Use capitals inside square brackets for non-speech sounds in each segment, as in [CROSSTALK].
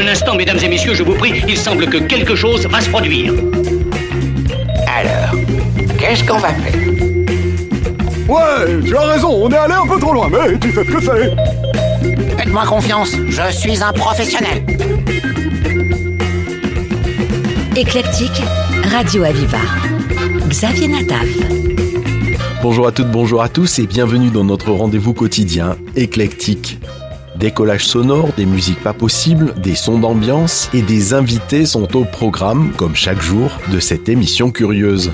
Un instant, mesdames et messieurs, je vous prie, il semble que quelque chose va se produire. Alors, qu'est-ce qu'on va faire? Ouais, tu as raison, on est allé un peu trop loin, mais tu sais ce que c'est. Faites-moi confiance, je suis un professionnel. Éclectique, Radio Aviva. Xavier Nataf. Bonjour à toutes, bonjour à tous et bienvenue dans notre rendez-vous quotidien éclectique. Des collages sonores, des musiques pas possibles, des sons d'ambiance et des invités sont au programme, comme chaque jour, de cette émission curieuse.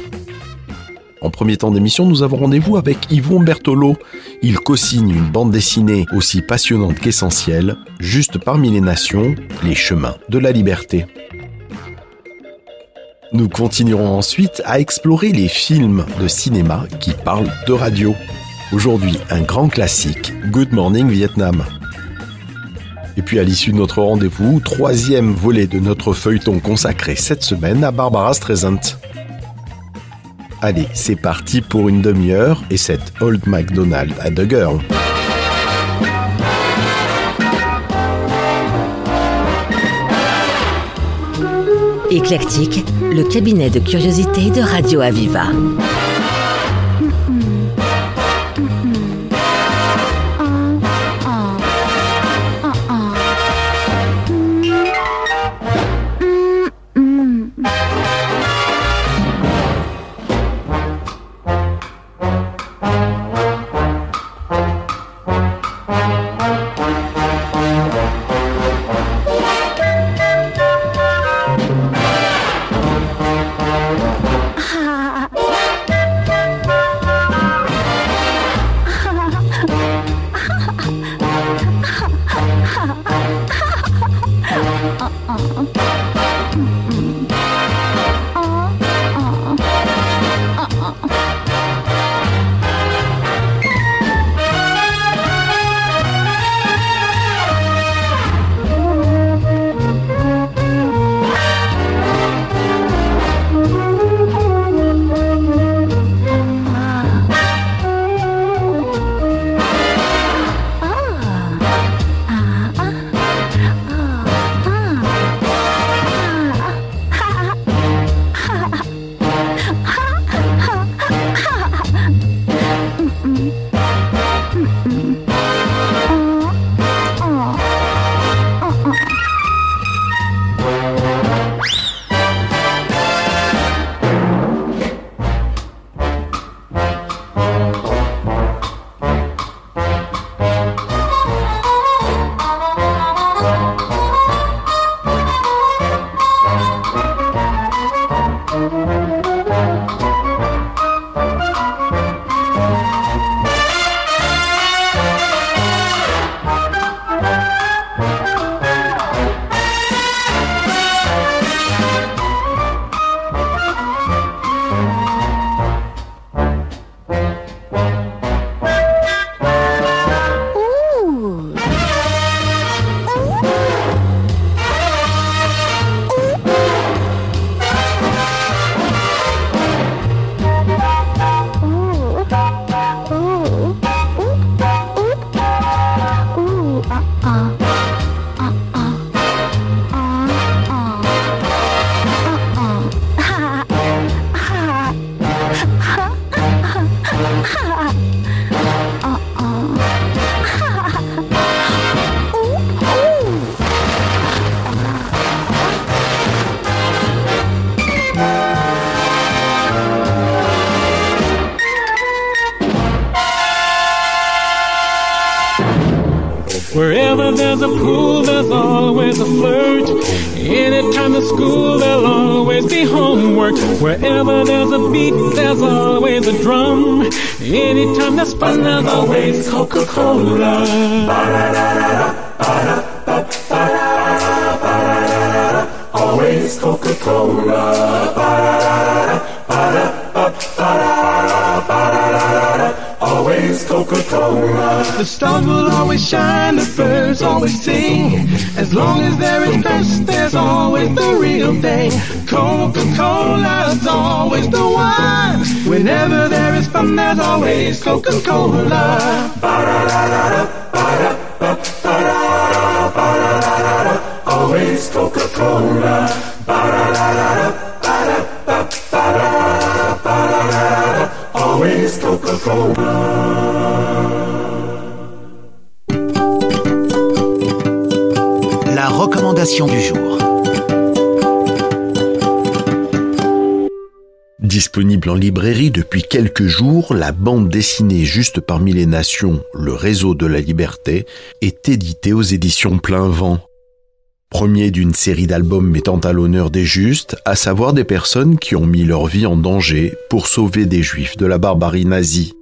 En premier temps d'émission, nous avons rendez-vous avec Yvon Bertolo. Il co-signe une bande dessinée aussi passionnante qu'essentielle, juste parmi les nations, les chemins de la liberté. Nous continuerons ensuite à explorer les films de cinéma qui parlent de radio. Aujourd'hui, un grand classique, Good Morning Vietnam. Et puis à l'issue de notre rendez-vous, troisième volet de notre feuilleton consacré cette semaine à Barbara Streisand. Allez, c'est parti pour une demi-heure et cette Old MacDonald à The Girl. Éclectique, le cabinet de curiosité de Radio Aviva. Wherever there's a beat, there's always a drum. Anytime there's fun, there's always Coca-Cola. Always Coca-Cola. Always Coca-Cola. The stars will always shine, the birds always sing. As long as there is thirst, there's always the real thing. Coca-Cola's always the one. Whenever there is fun, there's always Coca-Cola. always Coca-Cola. La recommandation du jour. Disponible en librairie depuis quelques jours, la bande dessinée Juste parmi les nations, le réseau de la liberté, est éditée aux éditions Plein Vent. Premier d'une série d'albums mettant à l'honneur des justes, à savoir des personnes qui ont mis leur vie en danger pour sauver des juifs de la barbarie nazie.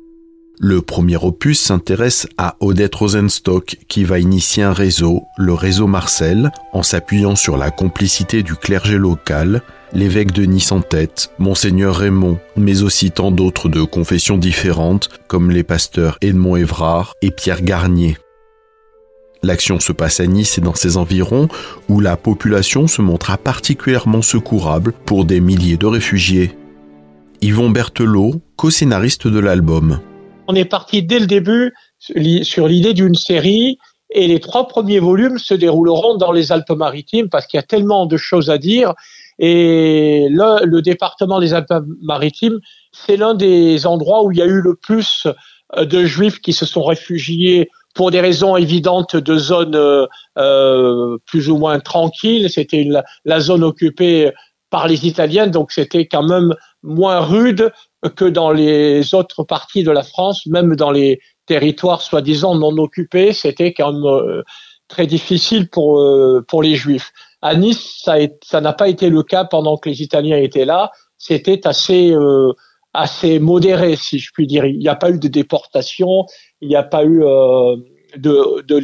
Le premier opus s'intéresse à Odette Rosenstock qui va initier un réseau, le réseau Marcel, en s'appuyant sur la complicité du clergé local, l'évêque de Nice en tête, monseigneur Raymond, mais aussi tant d'autres de confessions différentes comme les pasteurs Edmond Évrard et Pierre Garnier. L'action se passe à Nice et dans ses environs où la population se montra particulièrement secourable pour des milliers de réfugiés. Yvon Berthelot, co-scénariste de l'album. On est parti dès le début sur l'idée d'une série et les trois premiers volumes se dérouleront dans les Alpes-Maritimes parce qu'il y a tellement de choses à dire. Et le, le département des Alpes-Maritimes, c'est l'un des endroits où il y a eu le plus de juifs qui se sont réfugiés pour des raisons évidentes de zones euh, euh plus ou moins tranquilles. C'était la zone occupée par les Italiens, donc c'était quand même moins rude que dans les autres parties de la France, même dans les territoires soi-disant non occupés, c'était quand même euh, très difficile pour euh, pour les Juifs. À Nice, ça n'a pas été le cas pendant que les Italiens étaient là. C'était assez euh, assez modéré, si je puis dire. Il n'y a pas eu de déportation, il n'y a pas eu de, de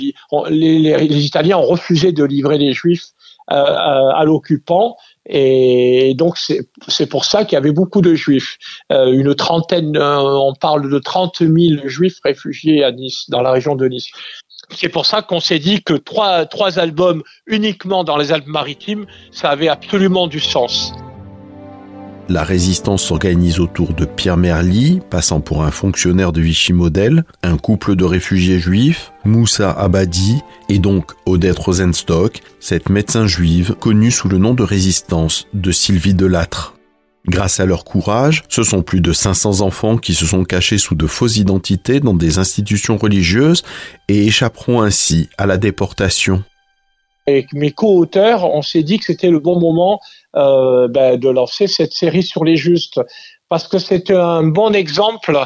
les, les, Italiens ont refusé de livrer les Juifs à, à l'occupant et donc c'est pour ça qu'il y avait beaucoup de juifs. Euh, une trentaine, euh, on parle de 30 000 juifs réfugiés à Nice, dans la région de Nice. C'est pour ça qu'on s'est dit que trois, trois albums uniquement dans les Alpes-Maritimes, ça avait absolument du sens. La résistance s'organise autour de Pierre Merly, passant pour un fonctionnaire de Vichy modèle, un couple de réfugiés juifs, Moussa Abadi et donc Odette Rosenstock, cette médecin juive connue sous le nom de résistance de Sylvie Delattre. Grâce à leur courage, ce sont plus de 500 enfants qui se sont cachés sous de fausses identités dans des institutions religieuses et échapperont ainsi à la déportation. Mes co-auteurs, on s'est dit que c'était le bon moment euh, ben, de lancer cette série sur les justes, parce que c'est un bon exemple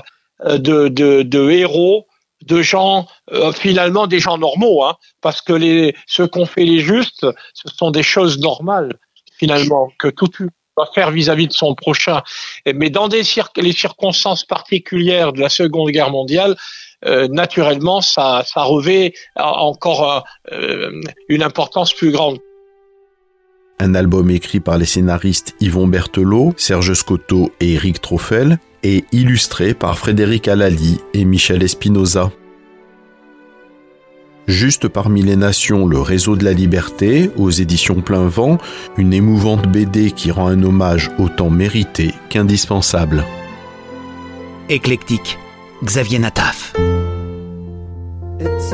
euh, de, de, héros, de gens euh, finalement des gens normaux, hein, parce que les ce qu'ont fait les justes, ce sont des choses normales finalement que tout doit faire vis-à-vis de son prochain. Mais dans les circonstances particulières de la Seconde Guerre mondiale, euh, naturellement, ça, ça revêt encore euh, une importance plus grande. Un album écrit par les scénaristes Yvon Berthelot, Serge Scotto et Eric Troffel et illustré par Frédéric Alali et Michel Espinoza. Juste parmi les nations, le réseau de la liberté, aux éditions Plein Vent, une émouvante BD qui rend un hommage autant mérité qu'indispensable. Éclectique, Xavier Nataf.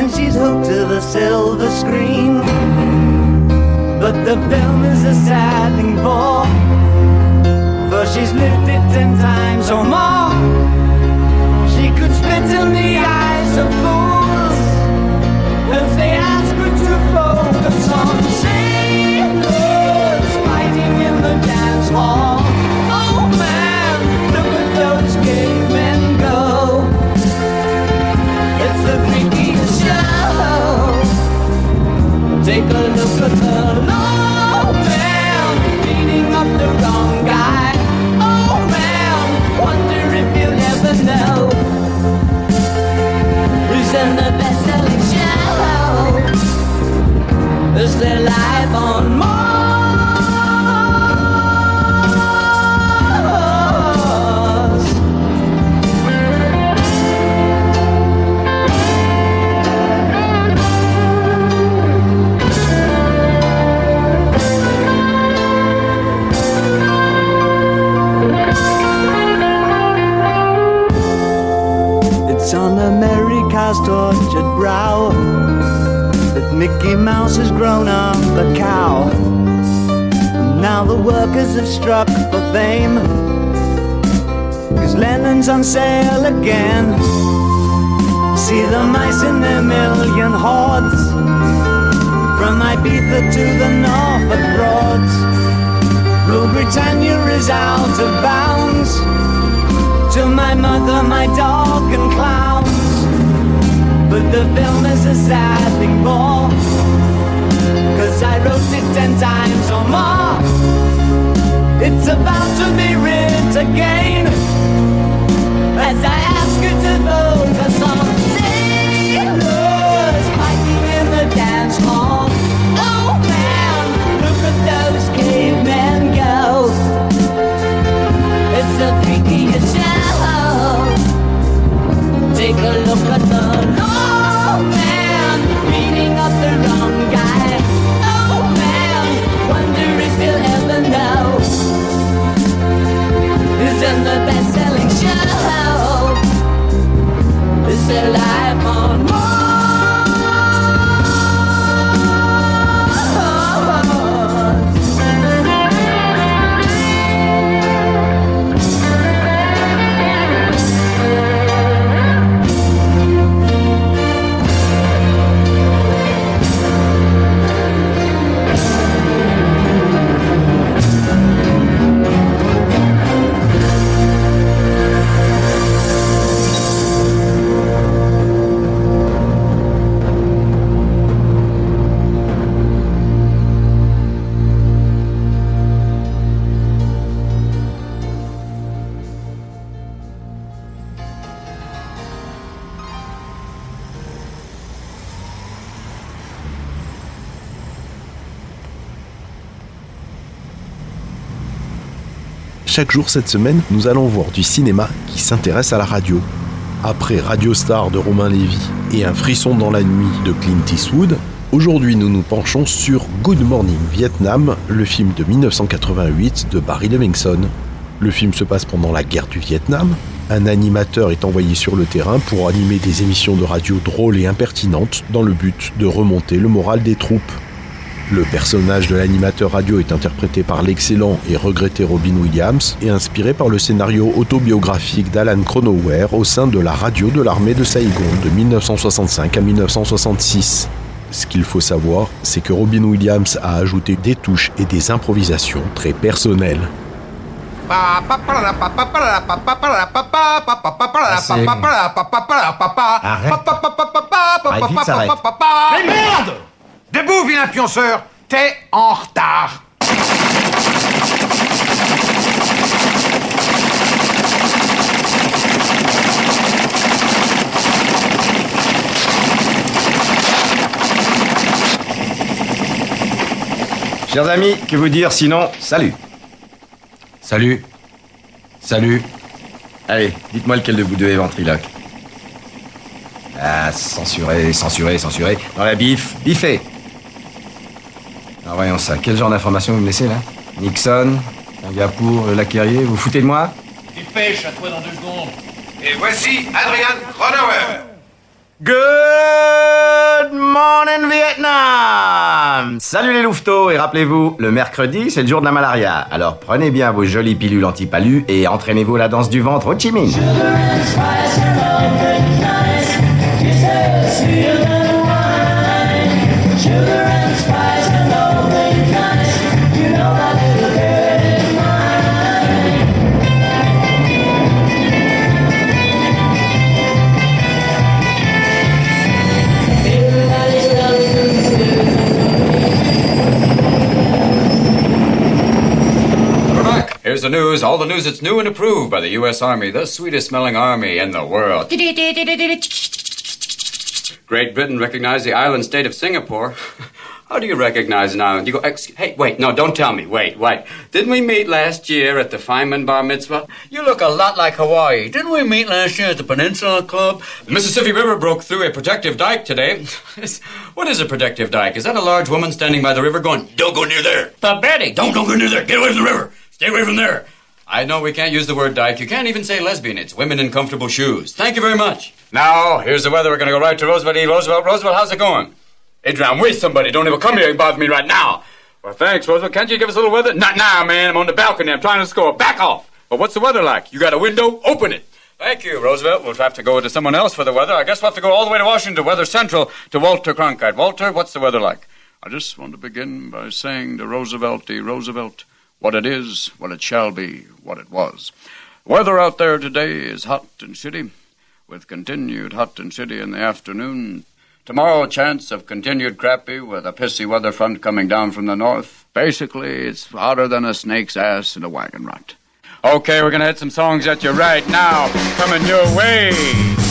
and she's hooked to the silver screen. But the film is a sad thing for For she's lived it ten times or more. She could spit in the eyes of fools If they ask her to focus on. Sailors Fighting in the dance hall Take a struck for fame. Cause Lennon's on sale again. See the mice in their million hordes. From Ibiza to the Norfolk Broads. Rule Britannia is out of bounds. To my mother, my dog, and clowns. But the film is a sad thing more. Cause I wrote it ten times or more. It's about to be writ again. As I ask you to focus on sailors fighting in the dance hall. Oh man, look at those cavemen go. It's a freaky show. Take a look at the Chaque jour cette semaine, nous allons voir du cinéma qui s'intéresse à la radio. Après Radio Star de Romain Lévy et Un frisson dans la nuit de Clint Eastwood, aujourd'hui nous nous penchons sur Good Morning Vietnam, le film de 1988 de Barry Levinson. Le film se passe pendant la guerre du Vietnam. Un animateur est envoyé sur le terrain pour animer des émissions de radio drôles et impertinentes dans le but de remonter le moral des troupes. Le personnage de l'animateur radio est interprété par l'excellent et regretté Robin Williams et inspiré par le scénario autobiographique d'Alan Cronauer au sein de la radio de l'armée de Saigon de 1965 à 1966. Ce qu'il faut savoir, c'est que Robin Williams a ajouté des touches et des improvisations très personnelles. Arrête, vite, ça arrête. Mais merde Debout, vilain pionceur T'es en retard Chers amis, que vous dire sinon? Salut. Salut. Salut. Allez, dites-moi lequel de vous deux est ventriloque. Ah, censuré, censuré, censuré. Dans la bif, biffé. Alors voyons ça. Quel genre d'information vous me laissez là Nixon, Singapour, le lac Erie, vous vous foutez de moi Tu pêches à toi dans deux secondes. Et voici Adrian Cronauer. Good morning Vietnam Salut les louveteaux et rappelez-vous, le mercredi c'est le jour de la malaria. Alors prenez bien vos jolies pilules anti-palu et entraînez-vous à la danse du ventre au Chi Minh. Here's the news. All the news that's new and approved by the U.S. Army, the sweetest smelling army in the world. Great Britain recognized the island state of Singapore. How do you recognize an island? You go, Ex- hey, wait, no, don't tell me. Wait, wait. Didn't we meet last year at the Feynman Bar Mitzvah? You look a lot like Hawaii. Didn't we meet last year at the Peninsula Club? The Mississippi River broke through a protective dike today. what is a protective dike? Is that a large woman standing by the river going, don't go near there? But Betty, don't, don't go near there. Get away from the river. Stay away from there. I know we can't use the word dyke. You can't even say lesbian. It's women in comfortable shoes. Thank you very much. Now, here's the weather. We're going to go right to Roosevelt E. Roosevelt. Roosevelt, how's it going? Adrian, wait somebody. Don't even come here and bother me right now. Well, thanks, Roosevelt. Can't you give us a little weather? Not now, man. I'm on the balcony. I'm trying to score. Back off. Well, what's the weather like? You got a window? Open it. Thank you, Roosevelt. We'll have to go to someone else for the weather. I guess we'll have to go all the way to Washington, Weather Central, to Walter Cronkite. Walter, what's the weather like? I just want to begin by saying to Roosevelt E. Roosevelt what it is, what it shall be, what it was. Weather out there today is hot and shitty, with continued hot and shitty in the afternoon. Tomorrow, chance of continued crappy with a pissy weather front coming down from the north. Basically, it's hotter than a snake's ass in a wagon rut. Okay, we're gonna hit some songs at you right now, coming your way.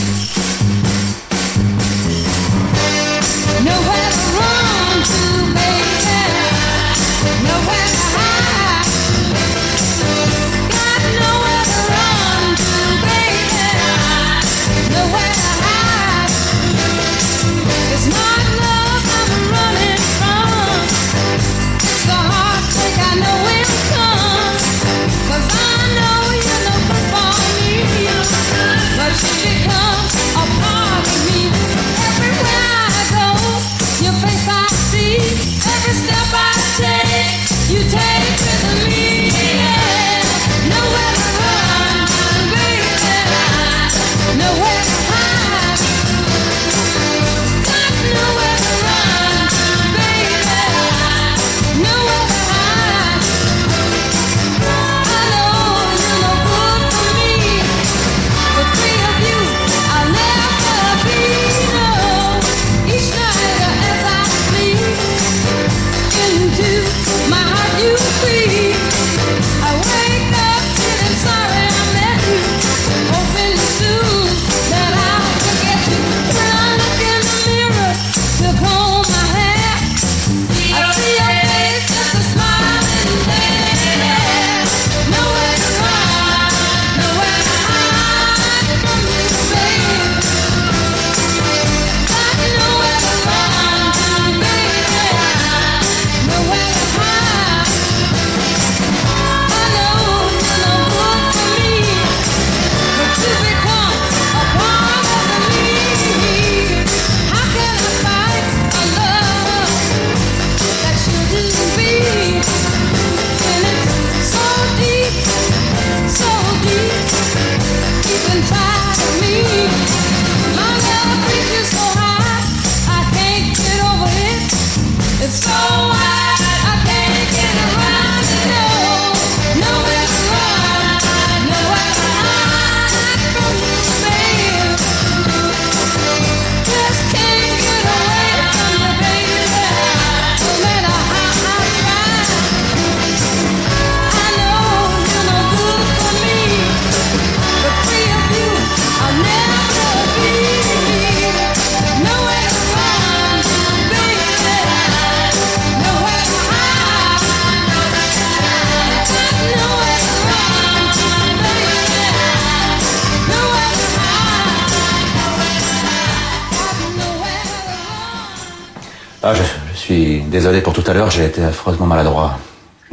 Désolé pour tout à l'heure, j'ai été affreusement maladroit.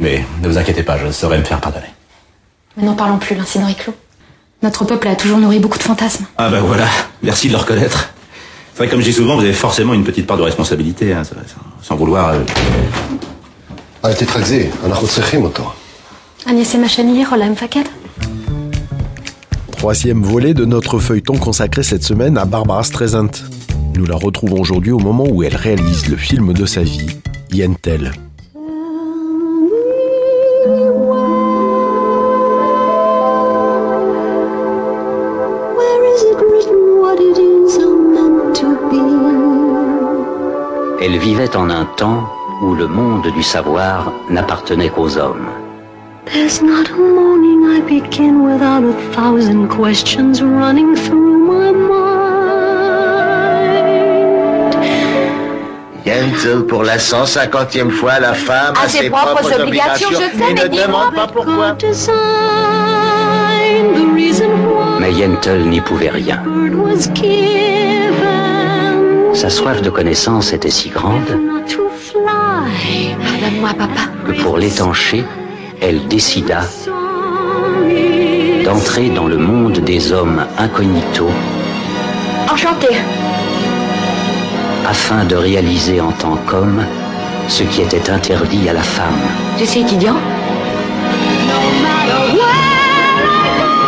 Mais ne vous inquiétez pas, je saurai me faire pardonner. Mais n'en parlons plus, l'incident est clos. Notre peuple a toujours nourri beaucoup de fantasmes. Ah bah voilà, merci de le reconnaître. C'est vrai, comme je dis souvent, vous avez forcément une petite part de responsabilité, hein, sans, vouloir... Euh... Troisième volet de notre feuilleton consacré cette semaine à Barbara Streisand. Nous la retrouvons aujourd'hui au moment où elle réalise le film de sa vie, Yentl. Where is it written? What it is I'm meant to be? Elle vivait en un temps où le monde du savoir n'appartenait qu'aux hommes. There's not a morning I begin without a thousand questions running through Pour la 150e fois, la femme À a ses ses propres propres obligations, obligations. je sais, et mais ne demande pas pourquoi. Mais Yentl n'y pouvait rien. Sa soif de connaissance était si grande. Pardonne-moi, papa. que pour l'étancher, elle décida d'entrer dans le monde des hommes incognito Enchantée. Afin de réaliser en tant qu'homme ce qui était interdit à la femme, Je suis étudiant.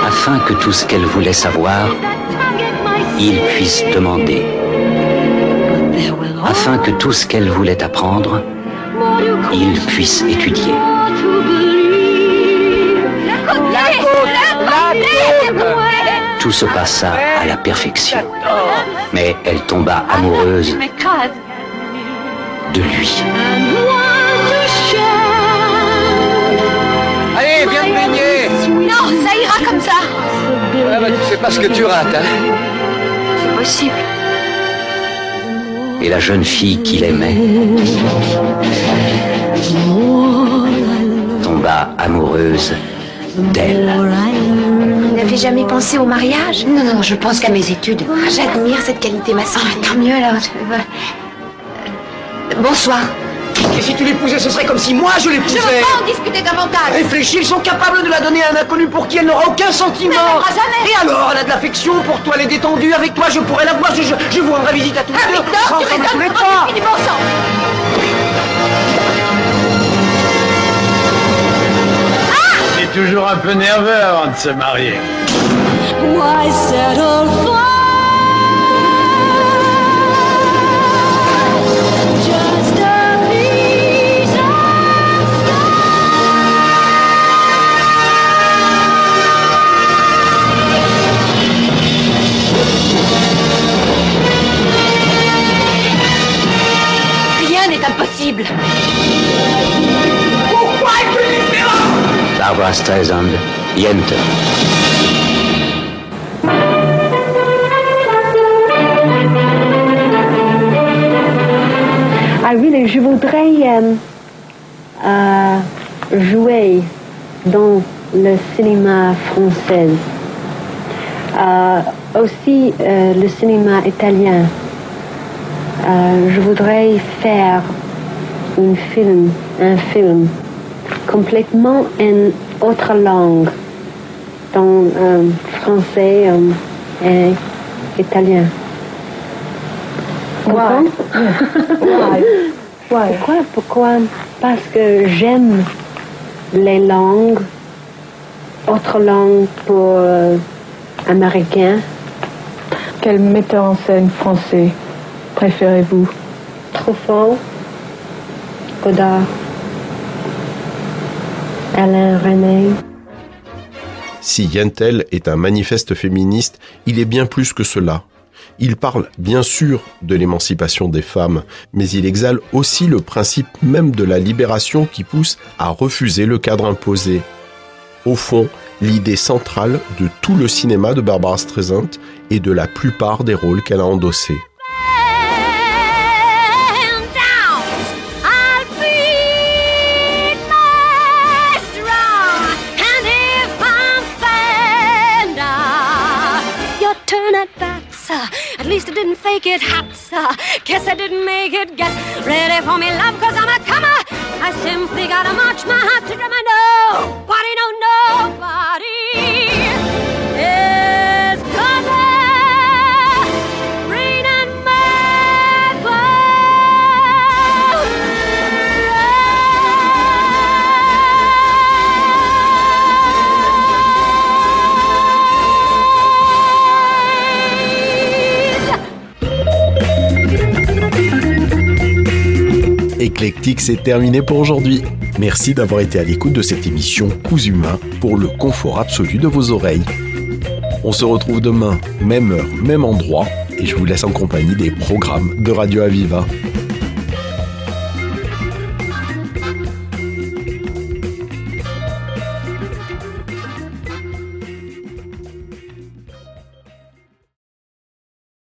afin que tout ce qu'elle voulait savoir, il puisse demander, afin que tout ce qu'elle voulait apprendre, il puisse étudier. Tout se passa à la perfection, mais elle tomba amoureuse de lui. Allez, viens te baigner Non, ça ira comme ça. Ah bah, Tu sais pas ce que tu rates, hein C'est possible. Et la jeune fille qu'il aimait tomba amoureuse d'elle. Vous n'avez jamais pensé au mariage? Non, non, je pense qu'à mes études. J'admire cette qualité masculine. tant mieux alors. je- Euh, Bonsoir. Et si tu l'épousais, ce serait comme si moi je Je l'épousais veux pas en discuter davantage. Réfléchis, ils sont capables de la donner à un inconnu pour qui elle n'aura aucun sentiment. Mais elle n'aura jamais. Et alors, elle a de l'affection pour toi, elle est détendue. Avec toi, je pourrais la voir. Je, je, je vous rendrai visite à tous les Ah, deux. Victor, sans tu les du bon sens. Toujours un peu nerveux avant de se marier. Rien n'est impossible. Ah oui, je voudrais euh, euh, jouer dans le cinéma français. Euh, aussi le cinéma italien. Je voudrais faire un film, un film complètement en autre langue, dans euh, français euh, et italien. [LAUGHS] Pourquoi? Pourquoi? Pourquoi? Parce que j'aime les langues, autres langues pour euh, américains. Quel metteur en scène français préférez-vous? Truffaut, Godard, Si Yentel est un manifeste féministe, il est bien plus que cela. Il parle bien sûr de l'émancipation des femmes, mais il exale aussi le principe même de la libération qui pousse à refuser le cadre imposé. Au fond, l'idée centrale de tout le cinéma de Barbara Streisand et de la plupart des rôles qu'elle a endossés. I it hot, sir. Guess I didn't make it get ready for me, love, cause I'm a comer. I simply gotta march my heart to drum. I know, no, nobody C'est terminé pour aujourd'hui. Merci d'avoir été à l'écoute de cette émission Coups Humains pour le confort absolu de vos oreilles. On se retrouve demain, même heure, même endroit, et je vous laisse en compagnie des programmes de Radio Aviva.